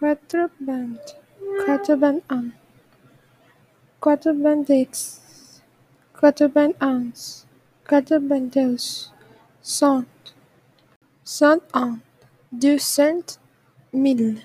Quarterband, Quarterband on, Quarterbandics, Quarterband ons, Quarterbandos, Sont, Sont on, Du Cent Mille.